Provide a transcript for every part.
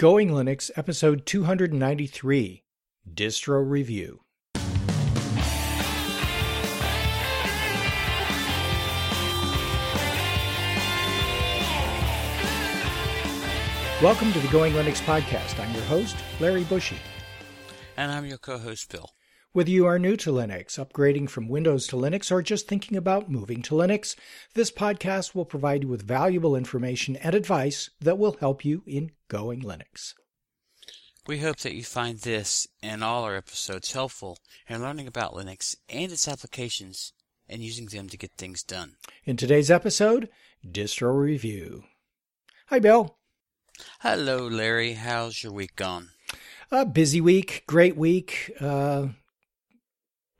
Going Linux, episode 293 Distro Review. Welcome to the Going Linux podcast. I'm your host, Larry Bushey. And I'm your co host, Bill. Whether you are new to Linux, upgrading from Windows to Linux, or just thinking about moving to Linux, this podcast will provide you with valuable information and advice that will help you in going Linux. We hope that you find this and all our episodes helpful in learning about Linux and its applications and using them to get things done. In today's episode, Distro Review. Hi, Bill. Hello, Larry. How's your week gone? A busy week, great week. Uh,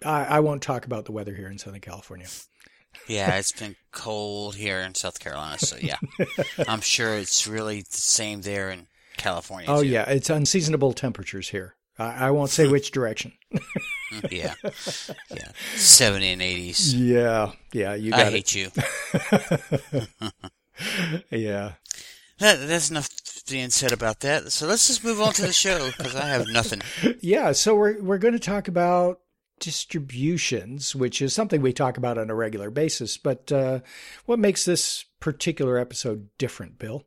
I, I won't talk about the weather here in Southern California. Yeah, it's been cold here in South Carolina, so yeah. I'm sure it's really the same there in California. Oh, too. yeah, it's unseasonable temperatures here. I, I won't say which direction. yeah. Yeah. 70 and 80s. Yeah, yeah, you got I it. hate you. Yeah. That, that's enough being said about that. So let's just move on to the show because I have nothing. Yeah, so we're we're going to talk about distributions, which is something we talk about on a regular basis. But uh, what makes this particular episode different, Bill?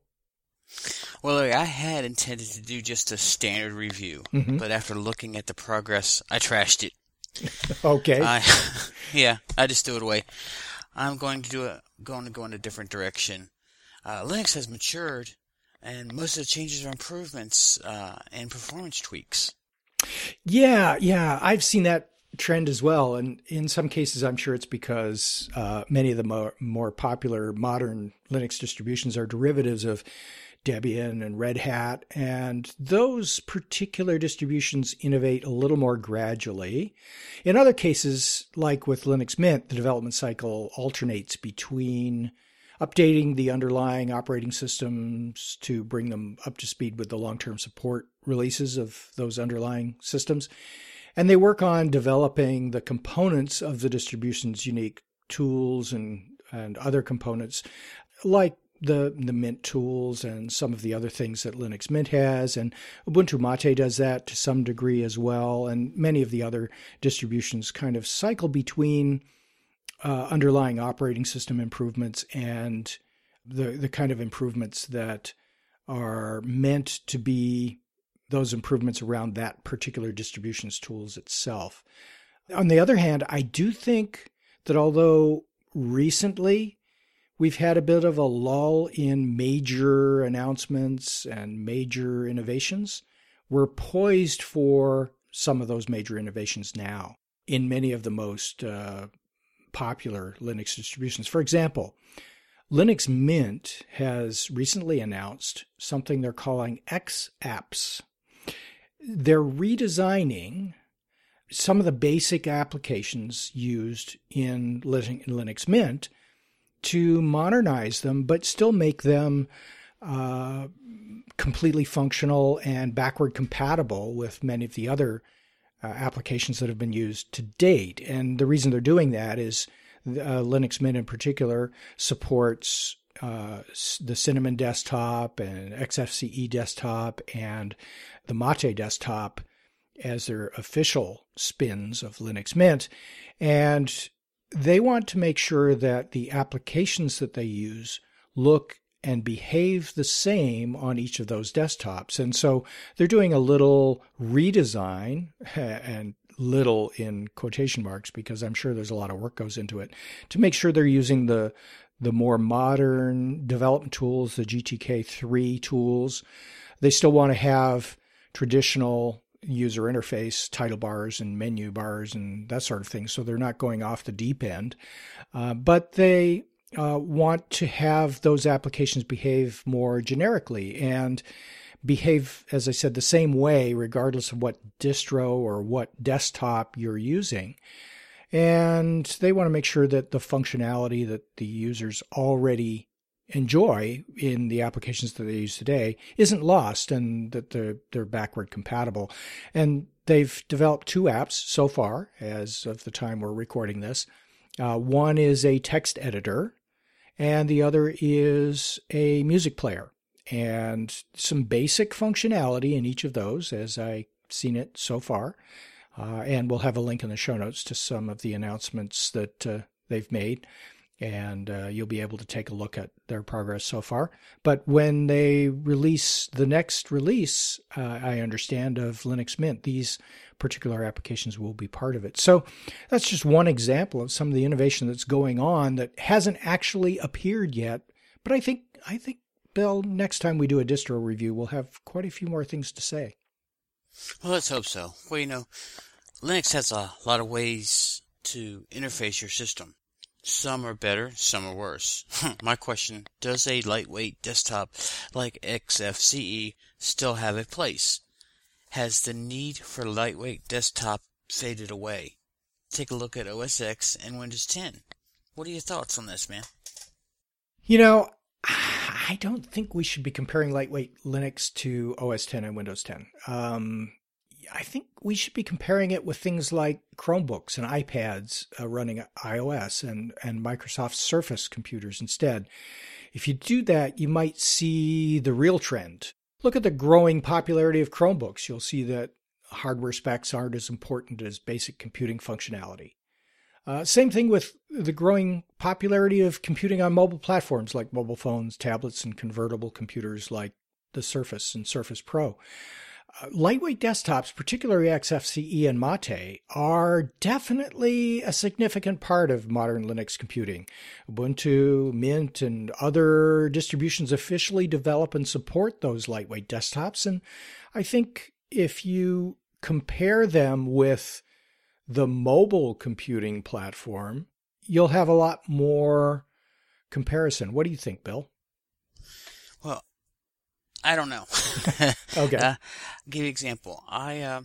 Well, Larry, I had intended to do just a standard review, Mhm. but after looking at the progress, I trashed it. Okay. I, yeah, I just threw it away. I'm going to do a, going to go in a different direction. Uh, Linux has matured, and most of the changes are improvements uh, and performance tweaks. Yeah, yeah, I've seen that trend as well, and in some cases, I'm sure it's because uh, many of the more, more popular modern Linux distributions are derivatives of Debian and Red Hat, and those particular distributions innovate a little more gradually. In other cases, like with Linux Mint, the development cycle alternates between updating the underlying operating systems to bring them up to speed with the long-term support releases of those underlying systems. And they work on developing the components of the distribution's unique tools and, and other components, like the, the Mint tools and some of the other things that Linux Mint has. And Ubuntu Mate does that to some degree as well. And many of the other distributions kind of cycle between uh, underlying operating system improvements and the the kind of improvements that are meant to be those improvements around that particular distribution's tools itself. On the other hand, I do think that although recently we've had a bit of a lull in major announcements and major innovations, we're poised for some of those major innovations now in many of the most uh, popular Linux distributions. For example, Linux Mint has recently announced something they're calling X apps. They're redesigning some of the basic applications used in Linux Mint to modernize them, but still make them uh, completely functional and backward compatible with many of the other uh, applications that have been used to date. And the reason they're doing that is uh, Linux Mint in particular supports uh, the Cinnamon desktop and XFCE desktop and the Mate desktop as their official spins of Linux Mint. And they want to make sure that the applications that they use look and behave the same on each of those desktops. And so they're doing a little redesign and little in quotation marks because I'm sure there's a lot of work goes into it to make sure they're using the the more modern development tools, the GTK3 tools. They still want to have traditional user interface title bars and menu bars and that sort of thing. So they're not going off the deep end, uh, but they uh, want to have those applications behave more generically and behave, as I said, the same way, regardless of what distro or what desktop you're using. And they want to make sure that the functionality that the users already enjoy in the applications that they use today isn't lost and that they're, they're backward compatible. And they've developed two apps so far, as of the time we're recording this. Uh, one is a text editor, and the other is a music player. and some basic functionality in each of those, as I've seen it so far. Uh, and we'll have a link in the show notes to some of the announcements that uh, they've made and uh, you'll be able to take a look at their progress so far. But when they release the next release, uh, I understand, of Linux Mint, these particular applications will be part of it. So that's just one example of some of the innovation that's going on that hasn't actually appeared yet. But I think I think Bill, next time we do a distro review, we'll have quite a few more things to say. Well, let's hope so. Well, you know, Linux has a lot of ways to interface your system. Some are better, some are worse. My question, does a lightweight desktop like XFCE still have a place? Has the need for lightweight desktop faded away? Take a look at OS X and Windows 10. What are your thoughts on this, man? You know, I don't think we should be comparing lightweight Linux to OS 10 and Windows 10. Um, I think we should be comparing it with things like Chromebooks and iPads uh, running iOS and, and Microsoft Surface computers instead. If you do that, you might see the real trend. Look at the growing popularity of Chromebooks. You'll see that hardware specs aren't as important as basic computing functionality. Uh, same thing with the growing popularity of computing on mobile platforms like mobile phones, tablets, and convertible computers like the Surface and Surface Pro lightweight desktops, particularly XFCE and Mate, are definitely a significant part of modern Linux computing. Ubuntu, Mint, and other distributions officially develop and support those lightweight desktops. And I think if you compare them with the mobile computing platform, you'll have a lot more comparison. What do you think, Bill? Well, I don't know. okay. Uh, give you an example. I uh,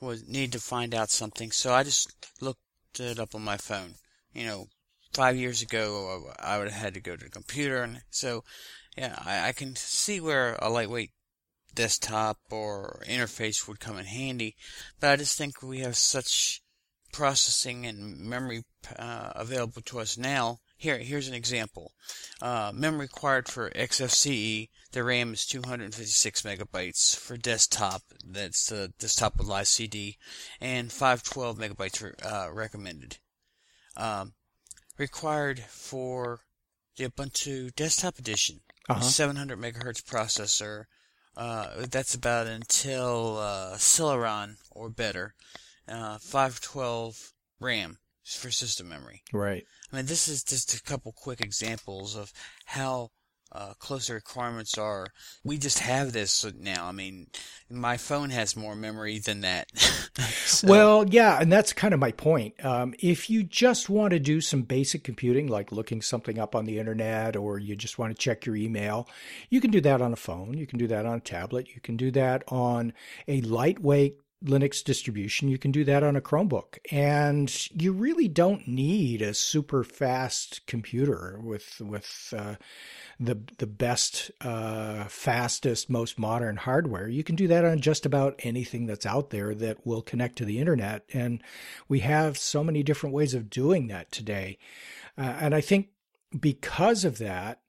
was need to find out something, so I just looked it up on my phone. You know, five years ago, I would have had to go to the computer, and so yeah, I, I can see where a lightweight desktop or interface would come in handy, but I just think we have such processing and memory uh, available to us now here, here's an example. Uh, memory required for XFCE, the RAM is 256 megabytes. For desktop, that's the desktop with live CD, and 512 megabytes uh, recommended. Um, required for the Ubuntu Desktop Edition, uh-huh. 700 megahertz processor. Uh, that's about until uh, Celeron or better. Uh, 512 RAM for system memory. Right. I mean, this is just a couple quick examples of how uh, close the requirements are. We just have this now. I mean, my phone has more memory than that. so. Well, yeah, and that's kind of my point. Um, if you just want to do some basic computing, like looking something up on the internet, or you just want to check your email, you can do that on a phone. You can do that on a tablet. You can do that on a lightweight Linux distribution, you can do that on a Chromebook. And you really don't need a super fast computer with with uh, the the best, uh, fastest, most modern hardware. You can do that on just about anything that's out there that will connect to the internet. And we have so many different ways of doing that today. Uh, and I think because of that,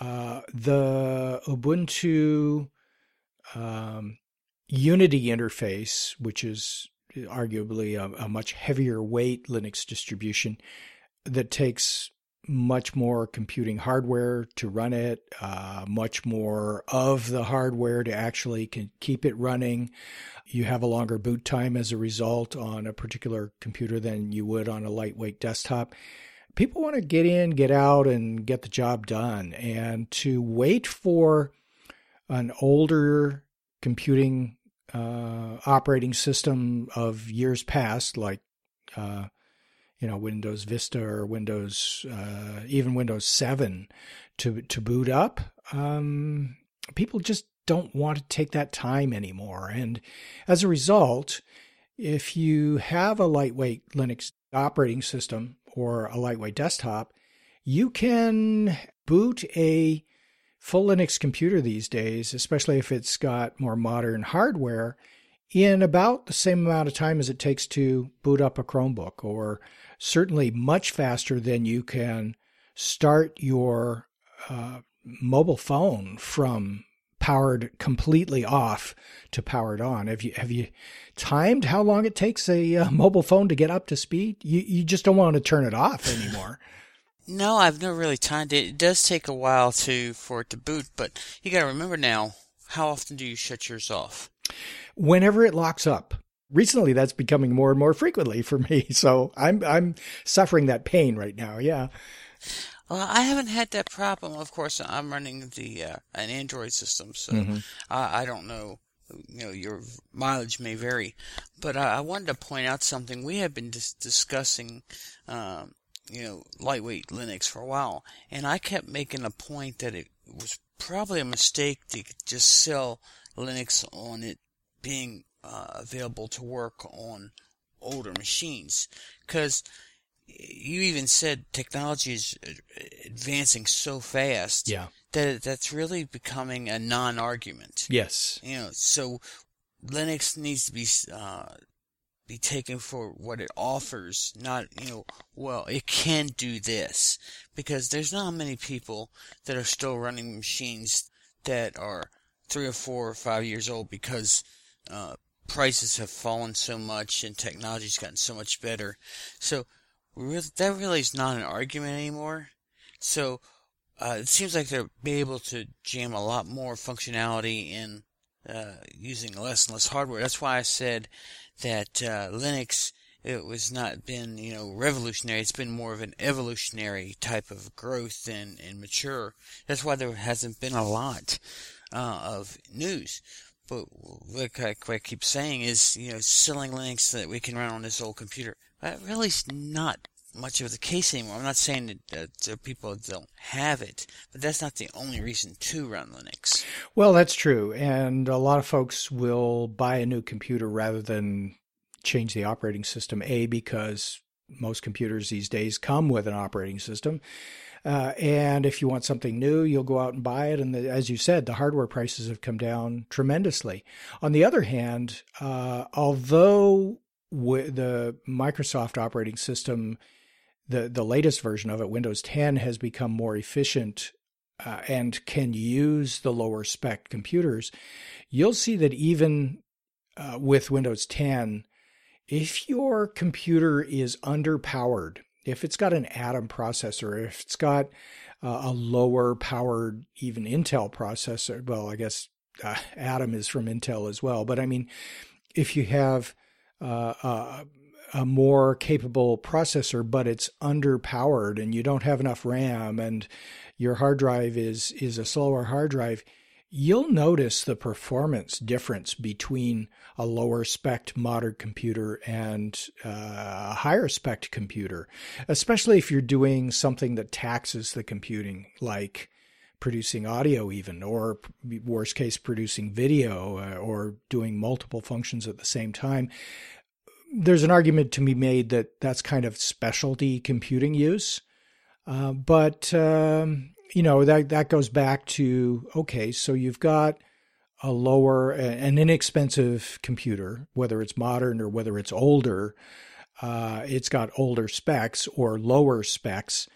uh, the Ubuntu um, Unity interface, which is arguably a, a, much heavier weight Linux distribution that takes much more computing hardware to run it, uh, much more of the hardware to actually keep it running. You have a longer boot time as a result on a particular computer than you would on a lightweight desktop. People want to get in, get out, and get the job done. And to wait for an older computing uh, operating system of years past, like uh, you know Windows Vista or Windows, uh, even Windows Seven, to to boot up. Um, people just don't want to take that time anymore, and as a result, if you have a lightweight Linux operating system or a lightweight desktop, you can boot a full Linux computer these days, especially if it's got more modern hardware, in about the same amount of time as it takes to boot up a Chromebook, or certainly much faster than you can start your uh, mobile phone from powered completely off to powered on. Have you have you timed how long it takes a uh, mobile phone to get up to speed? You you just don't want to turn it off anymore. no, I've never really timed it. It does take a while to for it to boot, but you got to remember now. How often do you shut yours off? Whenever it locks up. Recently, that's becoming more and more frequently for me. So I'm I'm suffering that pain right now. Yeah. Well, I haven't had that problem. Of course, I'm running the uh, an Android system, so mm-hmm. I, I don't know. You know, your mileage may vary, but I, I wanted to point out something. We have been dis- discussing, um, you know, lightweight Linux for a while, and I kept making a point that it was probably a mistake to just sell Linux on it being uh, available to work on older machines, because you even said technology is advancing so fast yeah. that that's really becoming a non-argument. Yes. You know, so Linux needs to be uh, be taken for what it offers, not you know, well, it can do this because there's not many people that are still running machines that are three or four or five years old because uh, prices have fallen so much and technology's gotten so much better. So that really is not an argument anymore. So uh, it seems like they're be able to jam a lot more functionality in uh, using less and less hardware. That's why I said that uh, Linux it was not been you know revolutionary. It's been more of an evolutionary type of growth and, and mature. That's why there hasn't been a lot uh, of news. But like I, I keep saying is you know selling Linux so that we can run on this old computer. That really is not much of the case anymore. I'm not saying that, that people don't have it, but that's not the only reason to run Linux. Well, that's true. And a lot of folks will buy a new computer rather than change the operating system. A, because most computers these days come with an operating system. Uh, and if you want something new, you'll go out and buy it. And the, as you said, the hardware prices have come down tremendously. On the other hand, uh, although the Microsoft operating system, the the latest version of it, Windows 10, has become more efficient uh, and can use the lower spec computers. You'll see that even uh, with Windows 10, if your computer is underpowered, if it's got an Atom processor, if it's got uh, a lower powered, even Intel processor, well, I guess uh, Atom is from Intel as well, but I mean, if you have uh, uh, a more capable processor, but it's underpowered and you don't have enough RAM and your hard drive is is a slower hard drive, you'll notice the performance difference between a lower spec modern computer and uh, a higher spec computer, especially if you're doing something that taxes the computing, like producing audio even or worst case producing video uh, or doing multiple functions at the same time there's an argument to be made that that's kind of specialty computing use uh, but um, you know that that goes back to okay so you've got a lower an inexpensive computer whether it's modern or whether it's older uh, it's got older specs or lower specs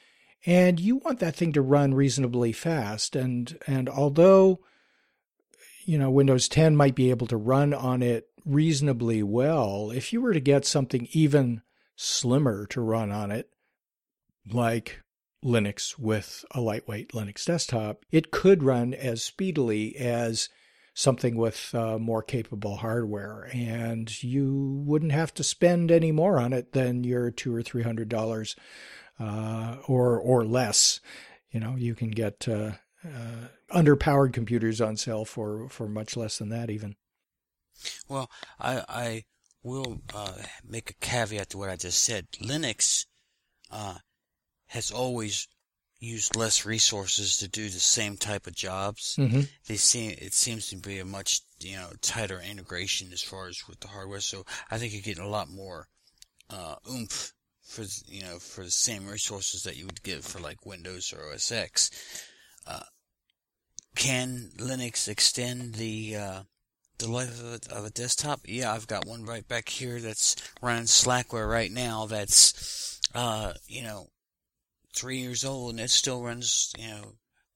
and you want that thing to run reasonably fast. And and although you know Windows 10 might be able to run on it reasonably well, if you were to get something even slimmer to run on it, like Linux with a lightweight Linux desktop, it could run as speedily as something with uh, more capable hardware, and you wouldn't have to spend any more on it than your two or three hundred dollars uh, or or less. You know, you can get uh, uh, underpowered computers on sale for for much less than that, even. Well, I I will uh, make a caveat to what I just said. Linux uh, has always used less resources to do the same type of jobs. Mm-hmm. They seem it seems to be a much you know tighter integration as far as with the hardware. So I think you get a lot more uh, oomph for you know for the same resources that you would get for like Windows or OS X. Uh, can Linux extend the uh, the life of a, of a, desktop? Yeah, I've got one right back here that's running Slackware right now. That's uh, you know three years old and it still runs you know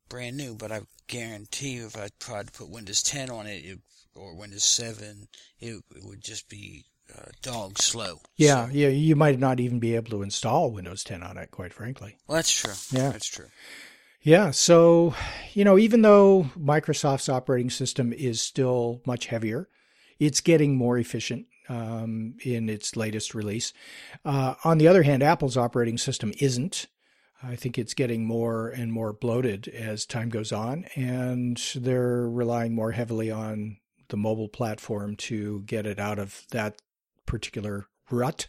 brand new, but I guarantee you, if I tried to put Windows 10 on it, it or Windows 7, it, it would just be uh, dog slow. Yeah, So- yeah, you might not even be able to install Windows 10 on it, quite frankly. well, that's true. Yeah. that's true. Yeah, so, you know, even though Microsoft's operating system is still much heavier, it's getting more efficient um, in its latest release. Uh, on the other hand, Apple's operating system isn't. I think it's getting more and more bloated as time goes on, and they're relying more heavily on the mobile platform to get it out of that particular rut.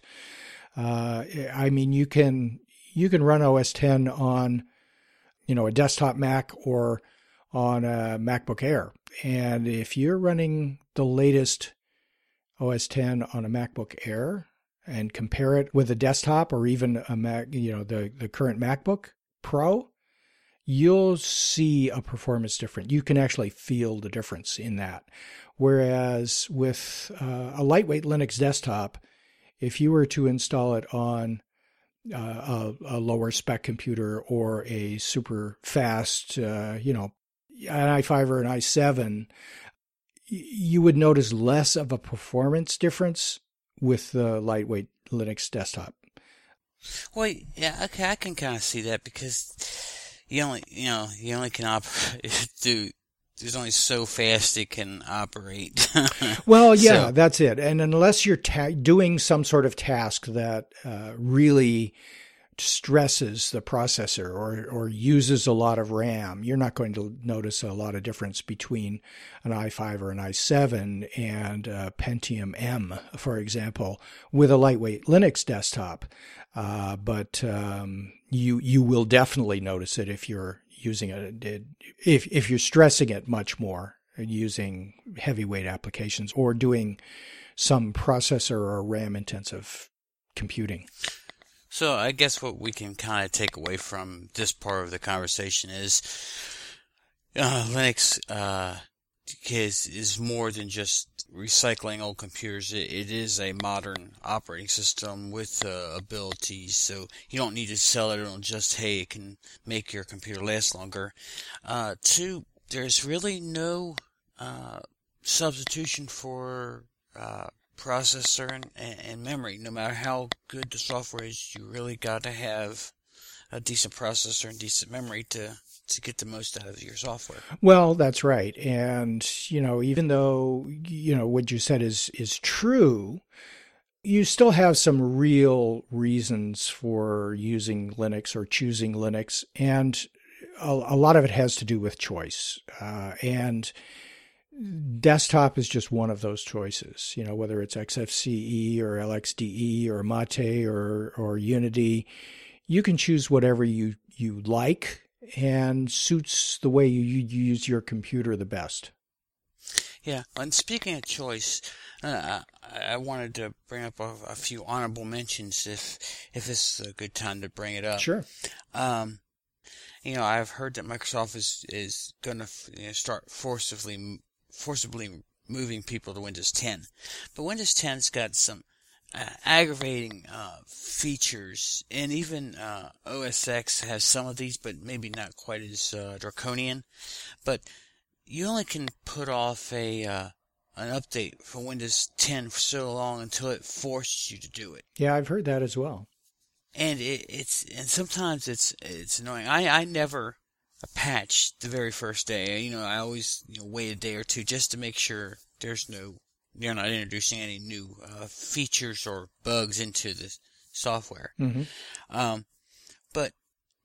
Uh, I mean, you can you can run OS 10 on you know a desktop Mac or on a MacBook Air, and if you're running the latest OS 10 on a MacBook Air and compare it with a desktop or even a Mac, you know the the current MacBook Pro, you'll see a performance difference. You can actually feel the difference in that. Whereas with uh, a lightweight Linux desktop, if you were to install it on uh, a, a lower spec computer or a super fast, uh, you know, an i5 or an i7, you would notice less of a performance difference with the lightweight Linux desktop. Well, yeah, okay, I can kind of see that because you only, you know, you only can operate do. There's only so fast it can operate. Well, yeah, So- that's it. And unless you're ta- doing some sort of task that uh, really stresses the processor or, or uses a lot of RAM, you're not going to notice a lot of difference between an i5 or an i7 and a Pentium M, for example, with a lightweight Linux desktop. Uh, but um, you you will definitely notice it if you're using it if if you're stressing it much more using heavyweight applications or doing some processor or RAM intensive computing. So I guess what we can kind of take away from this part of the conversation is uh, Linux uh, is is more than just recycling old computers. It, it is a modern operating system with uh, abilities. So you don't need to sell it on just hey, it can make your computer last longer. Uh, two, there's really no uh, substitution for uh, processor and, and memory. No matter how good the software is, you really got to have a decent processor and decent memory to to get the most out of your software. Well, that's right. And, you know, even though, you know, what you said is is true, you still have some real reasons for using Linux or choosing Linux. And a, a lot of it has to do with choice. Uh, and desktop is just one of those choices, you know, whether it's XFCE or LXDE or Mate or, or Unity, you can choose whatever you, you like and suits the way you, you use your computer the best. Yeah, and speaking of choice, uh, I, I wanted to bring up a, a few honorable mentions if if this is a good time to bring it up. Sure. Um, you know, I've heard that Microsoft is is going to you know, start forcibly forcibly moving people to Windows 10, but Windows 10's got some uh, aggravating uh, features, and even uh, OS X has some of these, but maybe not quite as uh, draconian. But you only can put off a uh, an update for Windows 10 for so long until it forces you to do it Yeah, I've heard that as well. and it, it's and sometimes it's it's annoying. I I never a patch the very first day. You know, I always you know wait a day or two just to make sure there's no they're not introducing any new uh, features or bugs into the software. hmm Um, but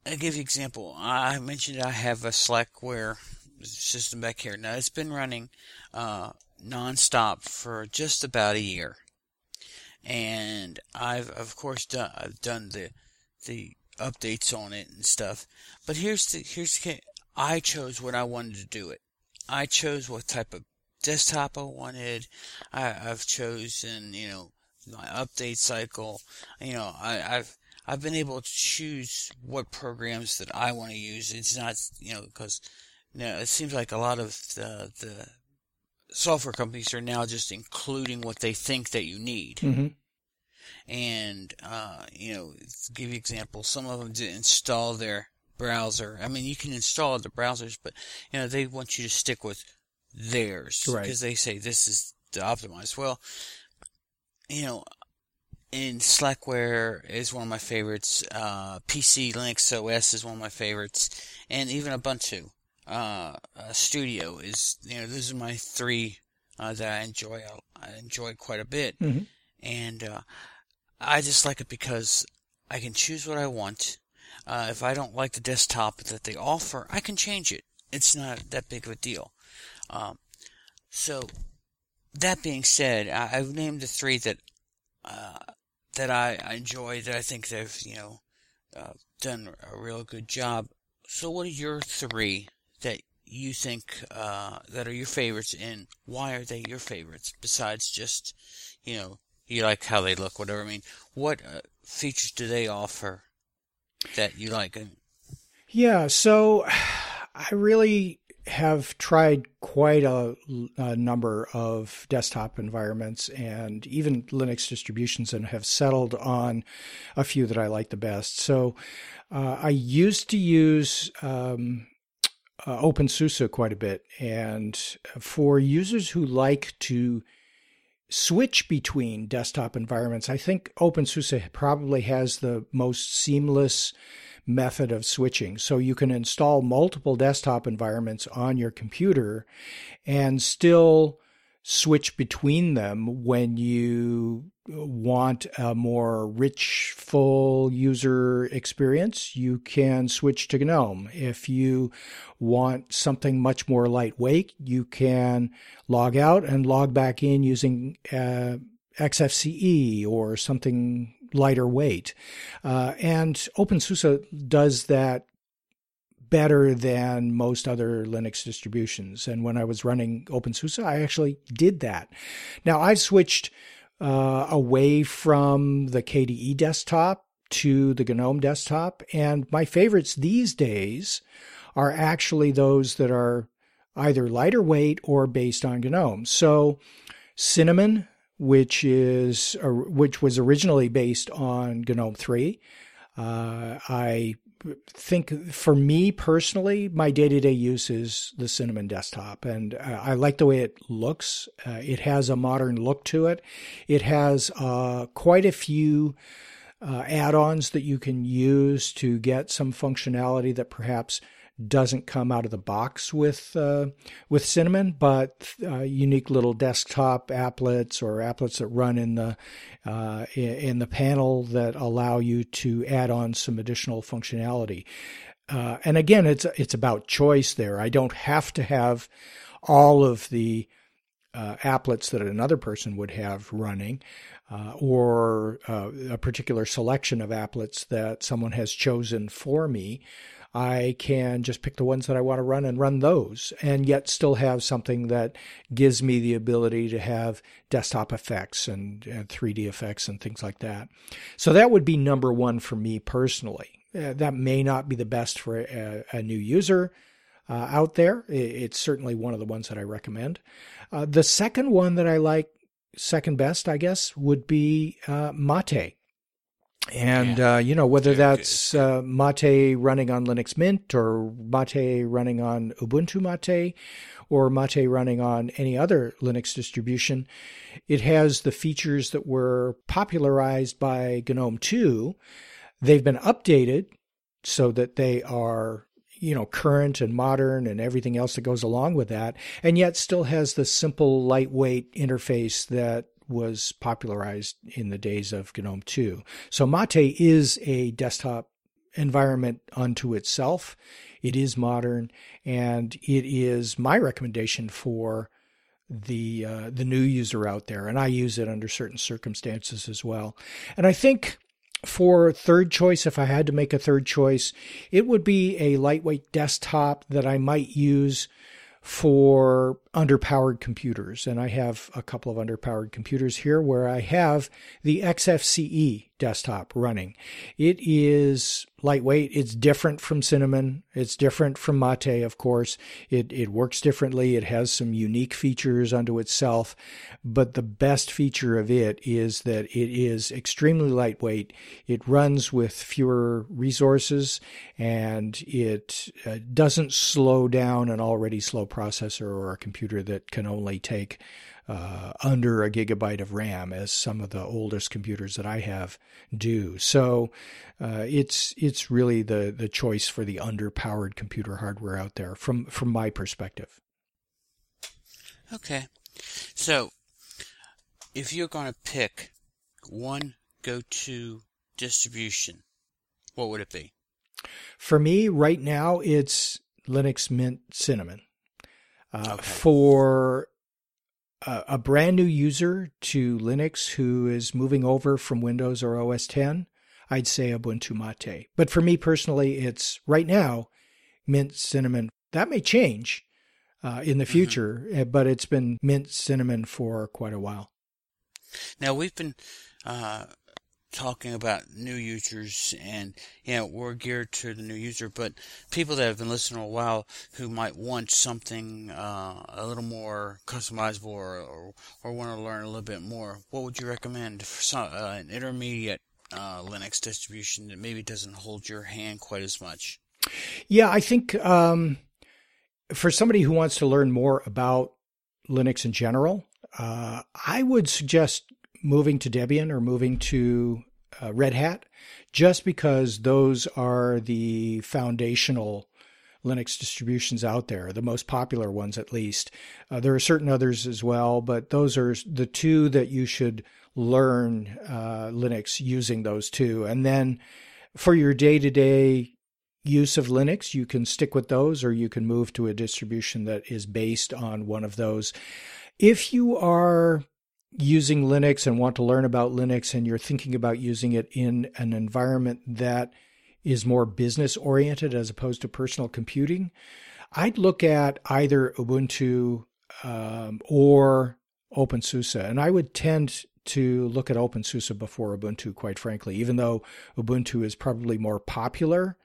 I'll give you an example. I mentioned I have a Slackware system back here. Now it's been running uh, nonstop for just about a year, and I've of course done I've done the the updates on it and stuff. But here's the here's the I chose when I wanted to do it. I chose what type of desktop I wanted. I, I've chosen you know my update cycle. You know I, I've I've been able to choose what programs that I want to use. It's not, you know, because you know, it seems like a lot of the, the software companies are now just including what they think that you need. hmm And, uh, you know, to give you an example, some of them did install their browser. I mean, you can install other browsers, but you know they want you to stick with theirs because Right. they say this is the optimized. Well, you know, in Slackware is one of my favorites. Uh, PC Linux OS is one of my favorites, and even Ubuntu uh, uh, Studio is. You know, those are my three uh, that I enjoy. I enjoy quite a bit, Mhm. and uh, I just like it because I can choose what I want. Uh, if I don't like the desktop that they offer, I can change it. It's not that big of a deal. Um, so, that being said, I, I've named the three that uh, that I, I enjoy. That I think they've you know uh, done a real good job. So, what are your three that you think uh, that are your favorites, and why are they your favorites? Besides just you know you like how they look, whatever. I mean, what uh, features do they offer that you like? Yeah, so I really have tried quite a, a number of desktop environments and even Linux distributions and have settled on a few that I like the best. So uh, I used to use um, uh, OpenSUSE quite a bit. And for users who like to switch between desktop environments, I think OpenSUSE probably has the most seamless method of switching. So you can install multiple desktop environments on your computer and still switch between them when you want a more rich, full user experience, you can switch to GNOME. If you want something much more lightweight, you can log out and log back in using uh, XFCE or something lighter weight. Uh, and OpenSUSE does that better than most other Linux distributions. And when I was running OpenSUSE, I actually did that. Now I've switched uh, away from the KDE desktop to the GNOME desktop, and my favorites these days are actually those that are either lighter weight or based on GNOME. So Cinnamon, which is which was originally based on GNOME 3. Uh, I think for me personally, my day to day use is the Cinnamon desktop, and uh, I like the way it looks. Uh, it has a modern look to it. It has uh, quite a few uh, add ons that you can use to get some functionality that perhaps doesn't come out of the box with uh, with Cinnamon, but uh, unique little desktop applets or applets that run in the uh, in the panel that allow you to add on some additional functionality. Uh, and again, it's it's about choice there. I don't have to have all of the uh, applets that another person would have running. Uh, or a particular selection of applets that someone has chosen for me. I can just pick the ones that I want to run and run those, and yet still have something that gives me the ability to have desktop effects and, and 3D effects and things like that. So that would be number one for me personally. Uh, that may not be the best for a, a new user uh, out there. It's certainly one of the ones that I recommend. Uh, the second one that I like, second best, I guess, would be uh, Mate. And Yeah. uh, you know whether that's uh, Mate running on Linux Mint or Mate running on Ubuntu Mate or Mate running on any other Linux distribution, it has the features that were popularized by GNOME 2. They've been updated so that they are you know current and modern and everything else that goes along with that, and yet still has the simple lightweight interface that was popularized in the days of GNOME 2. So Mate is a desktop environment unto itself. It is modern, and it is my recommendation for the uh, the new user out there, and I use it under certain circumstances as well. And I think for third choice, if I had to make a third choice, it would be a lightweight desktop that I might use for underpowered computers. And I have a couple of underpowered computers here where I have the XFCE desktop running. It is lightweight. It's different from Cinnamon. It's different from Mate, of course. It, it works differently. It has some unique features unto itself. But the best feature of it is that it is extremely lightweight. It runs with fewer resources and it uh, doesn't slow down an already slow processor or a computer that can only take uh, under a gigabyte of RAM, as some of the oldest computers that I have do. So uh, it's it's really the the choice for the underpowered computer hardware out there from from my perspective. Okay, so if you're going to pick one go-to distribution, what would it be? For me, right now, it's Linux Mint Cinnamon. Uh, okay. For a, a brand new user to Linux who is moving over from Windows or OS 10, I'd say Ubuntu Mate. But for me personally, it's right now Mint Cinnamon. That may change uh, in the mm-hmm. future, mm-hmm. but it's been Mint Cinnamon for quite a while. Now we've been uh, talking about new users and you know we're geared to the new user but people that have been listening a while who might want something uh, a little more customizable or, or, or want to learn a little bit more what would you recommend for some, uh, an intermediate uh, linux distribution that maybe doesn't hold your hand quite as much? Yeah i think um, for somebody who wants to learn more about linux in general uh, i would suggest moving to Debian or moving to uh, Red Hat, just because those are the foundational Linux distributions out there, the most popular ones at least. Uh, there are certain others as well, but those are the two that you should learn uh, Linux using those two. And then for your day to day use of Linux, you can stick with those or you can move to a distribution that is based on one of those. If you are using Linux and want to learn about Linux and you're thinking about using it in an environment that is more business oriented as opposed to personal computing, I'd look at either Ubuntu um, or OpenSUSE. And I would tend to look at OpenSUSE before Ubuntu, quite frankly, even though Ubuntu is probably more popular,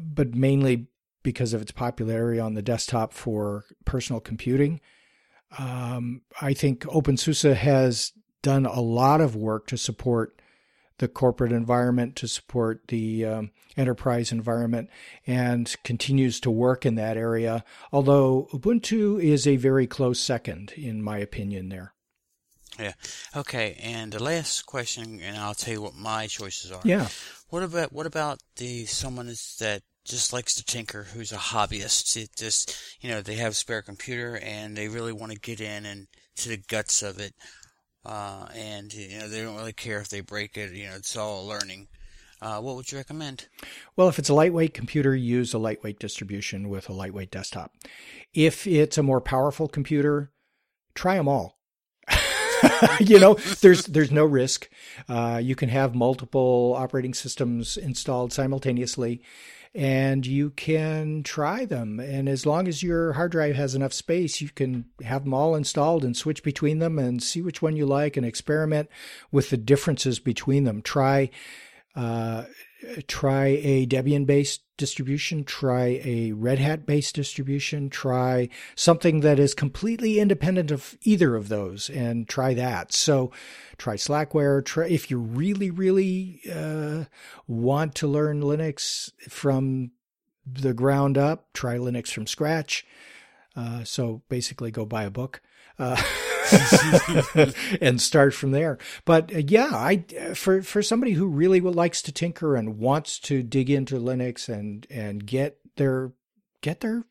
but mainly because of its popularity on the desktop for personal computing. Um, I think OpenSUSE has done a lot of work to support the corporate environment, to support the um, enterprise environment, and continues to work in that area. Although Ubuntu is a very close second, in my opinion, there. Yeah. Okay. And the last question, and I'll tell you what my choices are. Yeah. What about what about the someone that just likes to tinker, who's a hobbyist. It just, you know, they have a spare computer and they really want to get in and to the guts of it. Uh, and, you know, they don't really care if they break it. You know, it's all learning. Uh, what would you recommend? Well, if it's a lightweight computer, use a lightweight distribution with a lightweight desktop. If it's a more powerful computer, try them all. you know, there's there's no risk. Uh, you can have multiple operating systems installed simultaneously and you can try them. And as long as your hard drive has enough space, you can have them all installed and switch between them and see which one you like and experiment with the differences between them. Try uh, try a Debian based distribution, try a Red Hat based distribution, try something that is completely independent of either of those and try that. So try Slackware. Try, if you really, really uh, want to learn Linux from the ground up, try Linux from scratch. Uh, so basically, go buy a book. Uh, and start from there. But uh, yeah, I for for somebody who really likes to tinker and wants to dig into Linux and and get their get their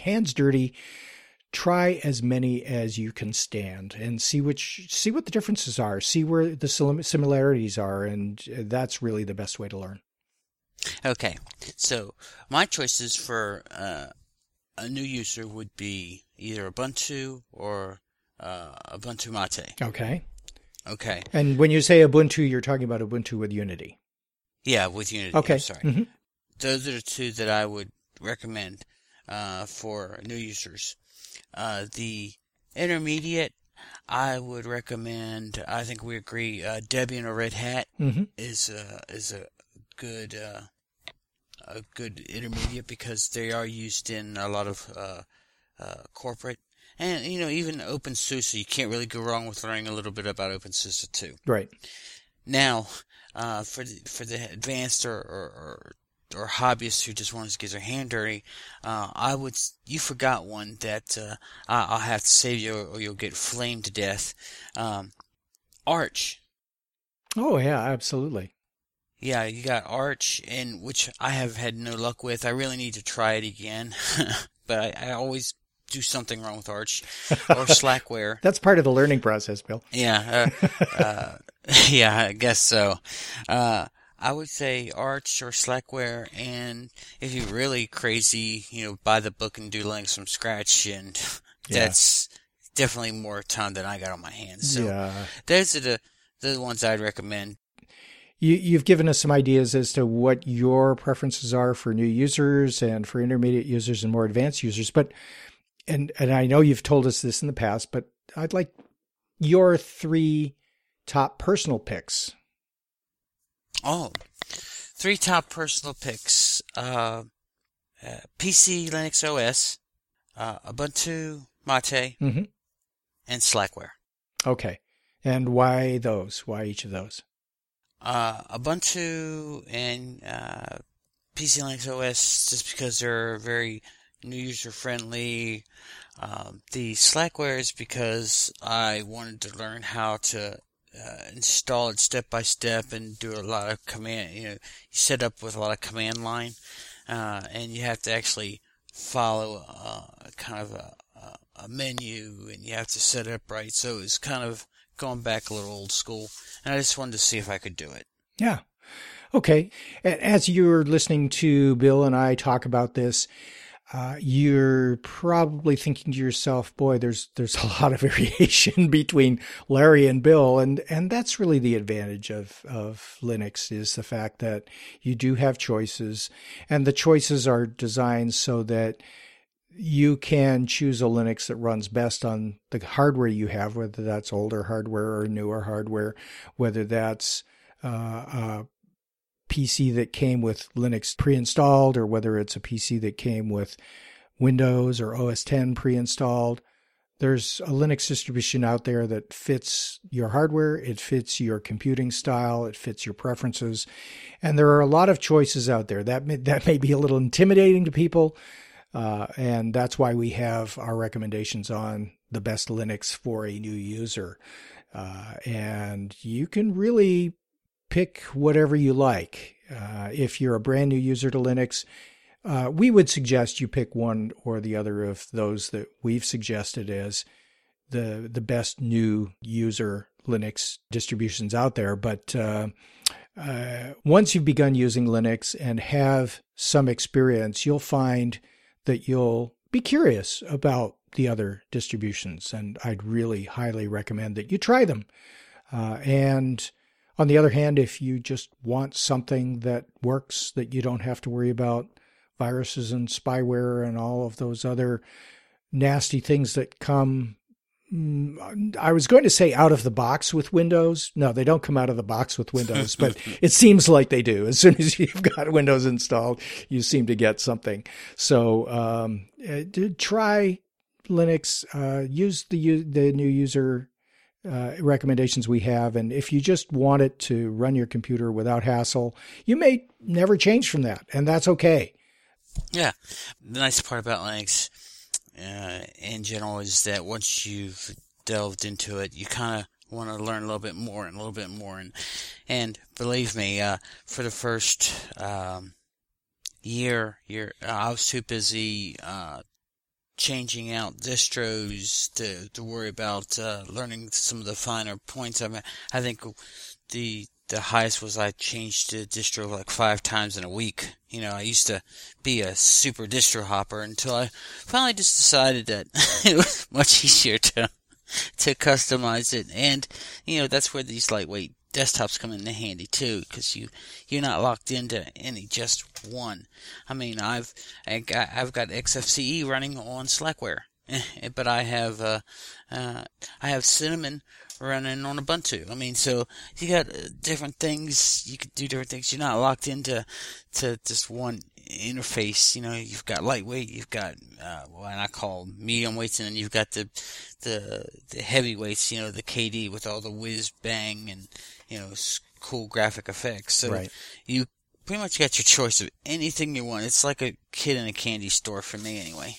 hands dirty, try as many as you can stand and see which see what the differences are, see where the similarities are, and that's really the best way to learn. Okay, so my choices for uh, a new user would be either Ubuntu or uh, Ubuntu Mate. Okay. Okay. And when you say Ubuntu, you're talking about Ubuntu with Unity. Yeah, with Unity. Okay. I'm sorry. Mm-hmm. Those are the two that I would recommend uh, for new users. Uh, the intermediate, I would recommend. I think we agree. Uh, Debian or Red Hat Mm-hmm. is uh, is a good uh, a good intermediate because they are used in a lot of uh, uh, corporate and you know even OpenSUSE. You can't really go wrong with learning a little bit about OpenSUSE too. Right. Now, uh, for the for the advanced or, or, or or hobbyists who just want to get their hand dirty, uh, I would. You forgot one that uh, I, I'll have to save you, or you'll get flamed to death. Um, Arch. Oh yeah, absolutely. Yeah, you got Arch, and which I have had no luck with. I really need to try it again, but I, I always do something wrong with Arch or Slackware. That's part of the learning process, Bill. Yeah, uh, uh, yeah, I guess so. Uh, I would say Arch or Slackware, and if you're really crazy, you know, buy the book and do Linux from scratch, and Yeah. that's definitely more time than I got on my hands. So yeah. those are the the ones I'd recommend. You, you've given us some ideas as to what your preferences are for new users and for intermediate users and more advanced users. But, and, and I know you've told us this in the past, but I'd like your three top personal picks. Oh, three top personal picks: uh, uh, PC Linux OS, uh, Ubuntu Mate, Mhm. and Slackware. Okay. And why those? Why each of those? Uh, Ubuntu and uh, PC Linux OS just because they're very user friendly. Um, the Slackware is because I wanted to learn how to uh, install it step by step and do a lot of command. You know, you set up with a lot of command line, uh, and you have to actually follow uh, kind of a, a, a menu, and you have to set it up right. So it's kind of going back a little old school, and I just wanted to see if I could do it. Yeah. Okay. As you're listening to Bill and I talk about this, uh, you're probably thinking to yourself, "Boy, there's there's a lot of variation between Larry and Bill," and and that's really the advantage of of Linux is the fact that you do have choices, and the choices are designed so that you can choose a Linux that runs best on the hardware you have, whether that's older hardware or newer hardware, whether that's uh, a PC that came with Linux pre-installed, or whether it's a PC that came with Windows or OS 10 pre-installed. There's a Linux distribution out there that fits your hardware, it fits your computing style, it fits your preferences, and there are a lot of choices out there. That may, that may be a little intimidating to people, uh, and that's why we have our recommendations on the best Linux for a new user. Uh, and you can really pick whatever you like. Uh, if you're a brand new user to Linux, uh, we would suggest you pick one or the other of those that we've suggested as the the best new user Linux distributions out there. But uh, uh, once you've begun using Linux and have some experience, you'll find that you'll be curious about the other distributions, and I'd really highly recommend that you try them. Uh, and on the other hand, if you just want something that works, that you don't have to worry about viruses and spyware and all of those other nasty things that come. mm, I was going to say out of the box with Windows. No, they don't come out of the box with Windows, but it seems like they do. As soon as you've got Windows installed, you seem to get something. So um, uh, try Linux. Uh, use the the new user uh, recommendations we have. And if you just want it to run your computer without hassle, you may never change from that, and that's okay. Yeah, the nice part about Linux, uh, in general, is that once you've delved into it, you kind of want to learn a little bit more and a little bit more, and and believe me, uh, for the first um, year, year, I was too busy uh, changing out distros to to worry about uh, learning some of the finer points. I mean, I think the the highest was I changed the distro like five times in a week. You know, I used to be a super distro hopper until I finally just decided that it was much easier to to customize it, and you know that's where these lightweight desktops come in handy too, because you you're not locked into any just one. I mean, I've I've got XFCE running on Slackware, but I have uh, uh, I have cinnamon running on Ubuntu. I mean, so you got uh, different things. You can do different things. You're not locked into to just one interface. You know, you've got lightweight, you've got uh, what I call medium weights, and then you've got the the the heavyweights. You know, the KDE with all the whiz bang and you know cool graphic effects. So Right. you pretty much got your choice of anything you want. It's like a kid in a candy store for me, anyway.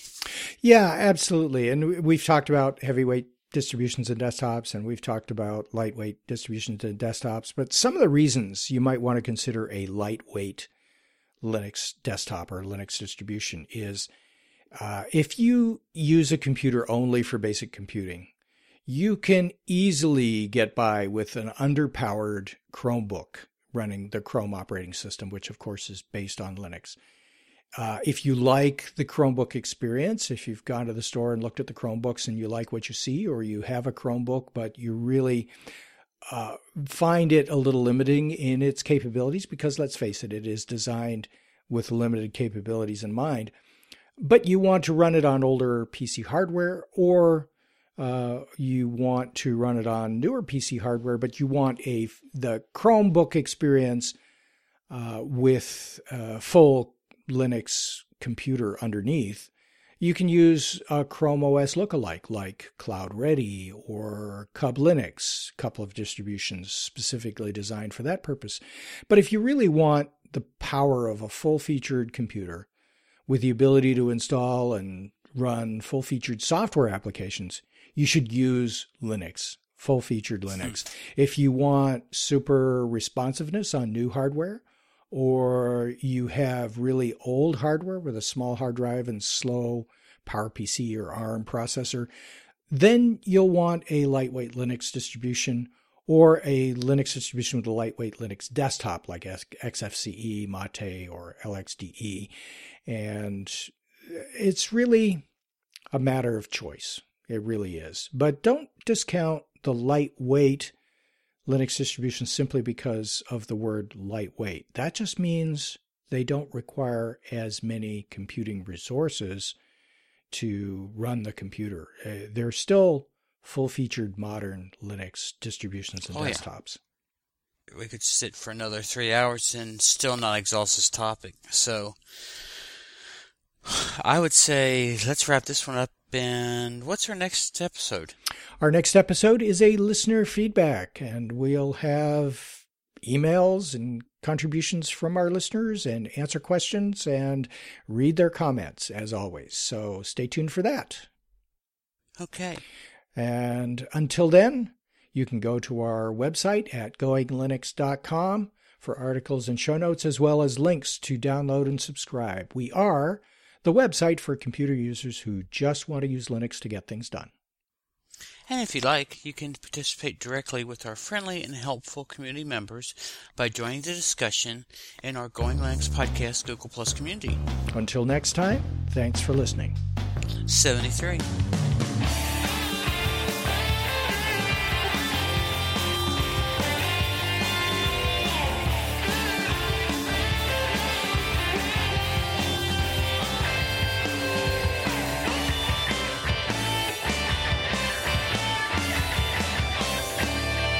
Yeah, absolutely. And we- we've talked about heavyweight distributions and desktops, and we've talked about lightweight distributions and desktops. But some of the reasons you might want to consider a lightweight Linux desktop or Linux distribution is uh, if you use a computer only for basic computing, you can easily get by with an underpowered Chromebook running the Chrome operating system, which of course is based on Linux. Uh, if you like the Chromebook experience, if you've gone to the store and looked at the Chromebooks and you like what you see, or you have a Chromebook but you really uh, find it a little limiting in its capabilities, because let's face it, it is designed with limited capabilities in mind, but you want to run it on older PC hardware or uh, you want to run it on newer PC hardware, but you want a the Chromebook experience uh, with uh, full Linux computer underneath, you can use a Chrome OS lookalike like Cloud Ready or Cub Linux, a couple of distributions specifically designed for that purpose. But if you really want the power of a full featured computer with the ability to install and run full featured software applications, you should use Linux, full featured Linux. If you want super responsiveness on new hardware, or you have really old hardware with a small hard drive and slow PowerPC or ARM processor, then you'll want a lightweight Linux distribution or a Linux distribution with a lightweight Linux desktop like XFCE, Mate, or LXDE. And it's really a matter of choice. It really is. But don't discount the lightweight Linux distribution simply because of the word lightweight. That just means they don't require as many computing resources to run the computer. Uh, they're still full featured modern Linux distributions and Oh, yeah. desktops. We could sit for another three hours and still not exhaust this topic. So I would say let's wrap this one up. And what's our next episode? Our next episode is a listener feedback, and we'll have emails and contributions from our listeners and answer questions and read their comments as always. So stay tuned for that. Okay. And until then, you can go to our website at goinglinux.com for articles and show notes, as well as links to download and subscribe. We are the website for computer users who just want to use Linux to get things done. And if you like, you can participate directly with our friendly and helpful community members by joining the discussion in our Going Linux podcast Google Plus community. Until next time, thanks for listening. 73.